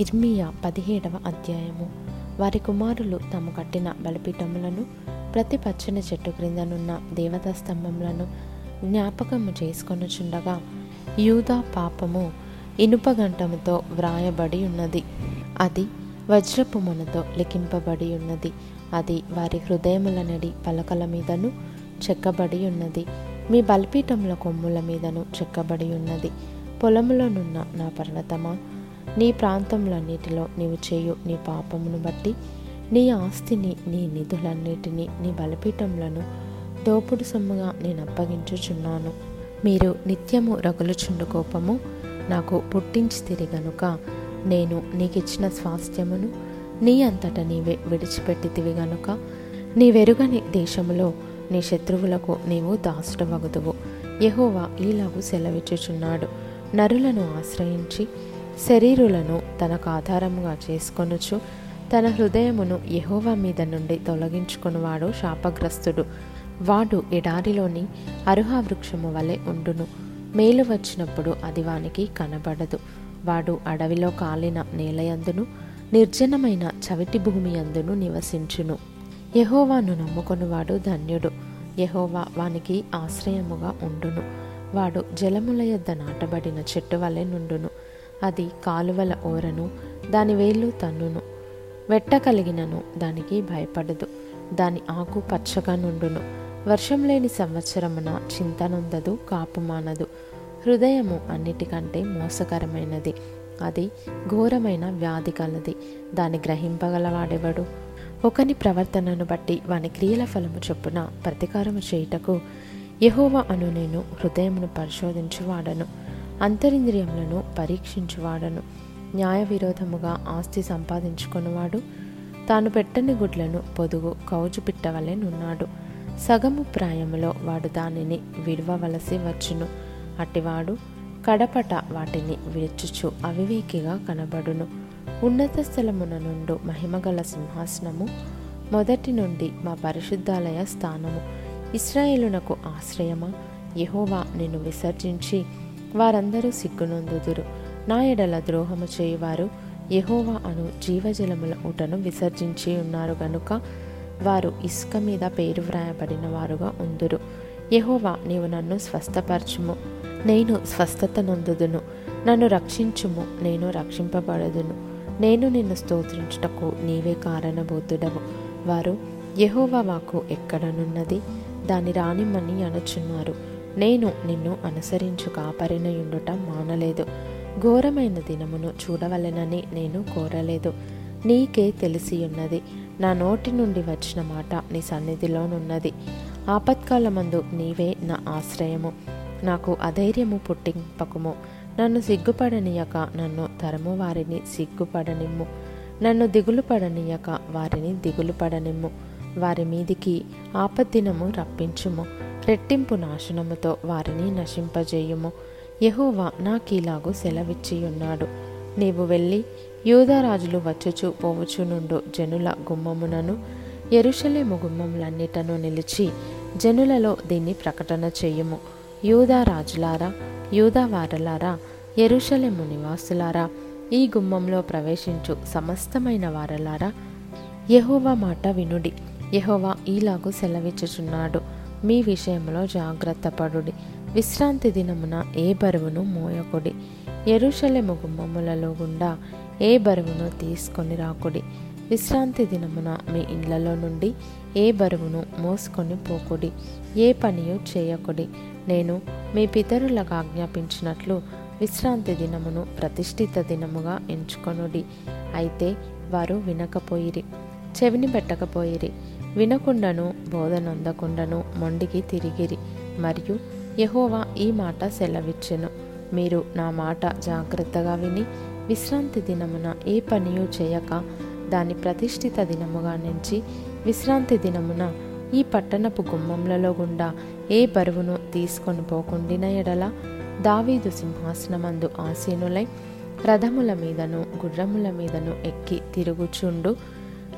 ఇర్మియా పదిహేడవ అధ్యాయము. వారి కుమారులు తాము కట్టిన బలిపీఠములను ప్రతి పచ్చని చెట్టు క్రిందనున్న దేవతా స్తంభములను జ్ఞాపకము చేసుకొనుచుండగా యూదా పాపము ఇనుపగంటముతో వ్రాయబడి ఉన్నది అది వజ్రపు మనతో లిఖింపబడి ఉన్నది అది వారి హృదయముల నడి పలకల మీదను చెక్కబడి ఉన్నది మీ బలిపీఠముల కొమ్ముల మీదను చెక్కబడి ఉన్నది పొలములోనున్న నా పర్వతమా? నీ ప్రాంతములన్నిటిలో నీవు చేయు నీ పాపమును బట్టి నీ ఆస్తిని నీ నిధులన్నిటినీ నీ బలపీఠములను దోపుడు సొమ్ముగా నేను అప్పగించుచున్నాను. మీరు నిత్యము రగులుచుండు కోపము నాకు పుట్టించి తిరిగనుక నేను నీకిచ్చిన స్వాస్థ్యమును నీ అంతటా నీవే విడిచిపెట్టితివి గనుక నీ వెరుగని దేశములో నీ శత్రువులకు నీవు దాసుడవగుదువు. యహోవా ఈలాగు సెలవిచ్చుచున్నాడు. నరులను ఆశ్రయించి శరీరులను తనకు ఆధారముగా చేసుకొనుచు తన హృదయమును యహోవా మీద నుండి తొలగించుకునివాడు శాపగ్రస్తుడు. వాడు ఎడారిలోని అరుహా వృక్షము వలె ఉండును. మేలు వచ్చినప్పుడు అది వానికి కనబడదు. వాడు అడవిలో కాలిన నేలయందును నిర్జనమైన చవిటి భూమి అందును నివసించును యహోవాను నమ్ముకొనివాడు ధన్యుడు. యహోవా వానికి ఆశ్రయముగా ఉండును. వాడు జలముల యొద్ద నాటబడిన చెట్టు వలె నుండును. అది కాలువల ఓరను దాని వేళ్ళు తన్నును. వెట్టకలిగినను దానికి భయపడదు. దాని ఆకు పచ్చగా నుండును. వర్షం లేని సంవత్సరమున చింతనొందదు కాపుమానదు హృదయము అన్నిటికంటే మోసకరమైనది. అది ఘోరమైన వ్యాధి కలది. దాన్ని గ్రహింపగలవాడెవడు? ఒకని ప్రవర్తనను బట్టి వాని క్రియల ఫలము చొప్పున ప్రతీకారము చేయుటకు యహోవ అను నేను హృదయమును పరిశోధించువాడను. అంతరింద్రియములను పరీక్షించువాడను. న్యాయ విరోధముగా ఆస్తి సంపాదించుకున్నవాడు తాను పెట్టని గుడ్లను పొదుగు కౌజు పిట్టవలెనున్నాడు సగము ప్రాయములో వాడు దానిని విడవవలసి వచ్చును. అట్టివాడు కడపట వాటిని విడుచుచు అవివేకిగా కనబడును. ఉన్నత స్థలమున నుండు మహిమగల సింహాసనము మొదటి నుండి మా పరిశుద్ధాలయ స్థానము. ఇస్రాయేలునకు ఆశ్రయమా? యహోవా నిన్ను విసర్జించి వారందరూ సిగ్గునందుదురు. నా ఎడల ద్రోహము చేయువారు యహోవా అను జీవజలముల ఊటను విసర్జించి ఉన్నారు గనుక వారు ఇసుక మీద పేరు వ్రాయబడిన వారుగా ఉందురు. యహోవా నీవు నన్ను స్వస్థపరచుము నేను స్వస్థత నొందుదును. నన్ను రక్షించుము నేను రక్షింపబడదును. నేను నిన్ను స్తోత్రించుటకు నీవే కారణబోతుడవు వారు యహోవా వాకు ఎక్కడనున్నది దాని రానిమ్మని అనుచున్నారు. నేను నిన్ను అనుసరించు కాపరినయుండుట మానలేదు. ఘోరమైన దినమును చూడవలెనని నేను కోరలేదు. నీకే తెలిసియున్నది. నా నోటి నుండి వచ్చిన మాట నీ సన్నిధిలోనున్నది. ఆపత్కాలమందు నీవే నా ఆశ్రయము. నాకు అధైర్యము పుట్టింపకుము. నన్ను సిగ్గుపడనీయక నన్ను తరము వారిని సిగ్గుపడనిమ్ము. నన్ను దిగులు పడనీయక వారిని దిగులు పడనిమ్ము వారి మీదికి ఆపద్దినము రప్పించుము. రెట్టింపు నాశనముతో వారిని నశింపజేయుము. యహోవా నాకీలాగు సెలవిచ్చియున్నాడు. నీవు వెళ్ళి యూదరాజులు వచ్చుచు పోవుచు నుండు జనుల గుమ్మమునను ఎరుషలేము గుమ్మములన్నిటను నిలిచి జనులలో దీన్ని ప్రకటన చేయుము. యూదా రాజులారా యూదా వారలారా ఎరుషలేము నివాసులారా ఈ గుమ్మంలో ప్రవేశించు సమస్తమైన వారలారా యహోవా మాట వినుడి. యహోవా ఈలాగు సెలవిచ్చుచున్నాడు. మీ విషయంలో జాగ్రత్త పడుడి. విశ్రాంతి దినమున ఏ బరువును మోయకుడి. ఎరుషలేము గుమ్మములలో గుండా ఏ బరువును తీసుకొని రాకుడి. విశ్రాంతి దినమున మీ ఇళ్ళలో నుండి ఏ బరువును మోసుకొని పోకుడి. ఏ పనియు చేయకుడి. నేను మీ పితరులకు ఆజ్ఞాపించినట్లు విశ్రాంతి దినమును ప్రతిష్ఠిత దినముగా ఎంచుకొనుడి. అయితే వారు వినకపోయిరి. చెవిని పెట్టకపోయిరి. వినకుండాను బోధనందకుండాను మొండికి తిరిగిరి. మరియు యహోవా ఈ మాట సెలవిచ్చెను. మీరు నా మాట జాగ్రత్తగా విని విశ్రాంతి దినమున ఏ పనియు చేయక దాని ప్రతిష్ఠిత దినముగా నుంచి విశ్రాంతి దినమున ఈ పట్టణపు గుమ్మములలో గుండా ఏ బరువును తీసుకొని పోకుండిన ఎడల దావీదు సింహాసనమందు ఆసీనులై రథముల మీదను గుర్రముల మీదను ఎక్కి తిరుగుచుండు.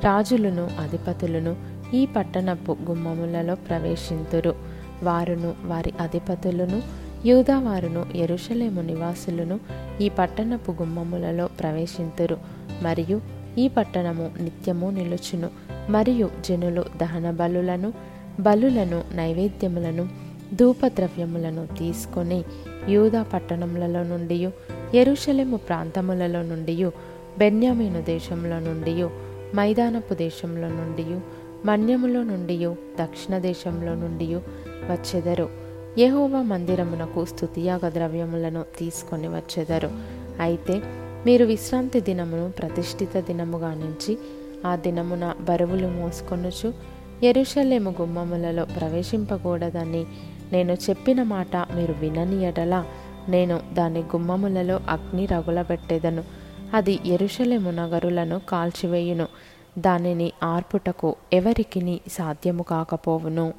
రాజులను అధిపతులను ఈ పట్టణపు గుమ్మములలో ప్రవేశింతురు. వారును వారి అధిపతులను యూదావారును ఎరుషలేము నివాసులను ఈ పట్టణపు గుమ్మములలో ప్రవేశింతురు. మరియు ఈ పట్టణము నిత్యము నిలుచును. మరియు జనులు దహన బలులను బలులను నైవేద్యములను ధూపద్రవ్యములను తీసుకొని యూదా పట్టణములలో నుండి ఎరుషలేము ప్రాంతములలో నుండి బెన్యామీను దేశంలో నుండి మైదానపు దేశంలో నుండి మన్యములో నుండి దక్షిణ దేశంలో నుండి వచ్చెదరు. యహోవా మందిరమునకు స్థుతియాగ ద్రవ్యములను తీసుకొని వచ్చెదరు. అయితే మీరు విశ్రాంతి దినమును ప్రతిష్ఠిత దినముగా నుంచి ఆ దినమున బరువులు మోసుకొనుచు ఎరుషలేము గుమ్మములలో ప్రవేశింపకూడదని నేను చెప్పిన మాట మీరు వినని ఎడలా. నేను దాని గుమ్మములలో అగ్ని రగులబెట్టేదను. అది ఎరుషలేము నగరులను కాల్చివేయును. దానిని ఆర్పుటకు ఎవరికిని సాధ్యము కాకపోవును.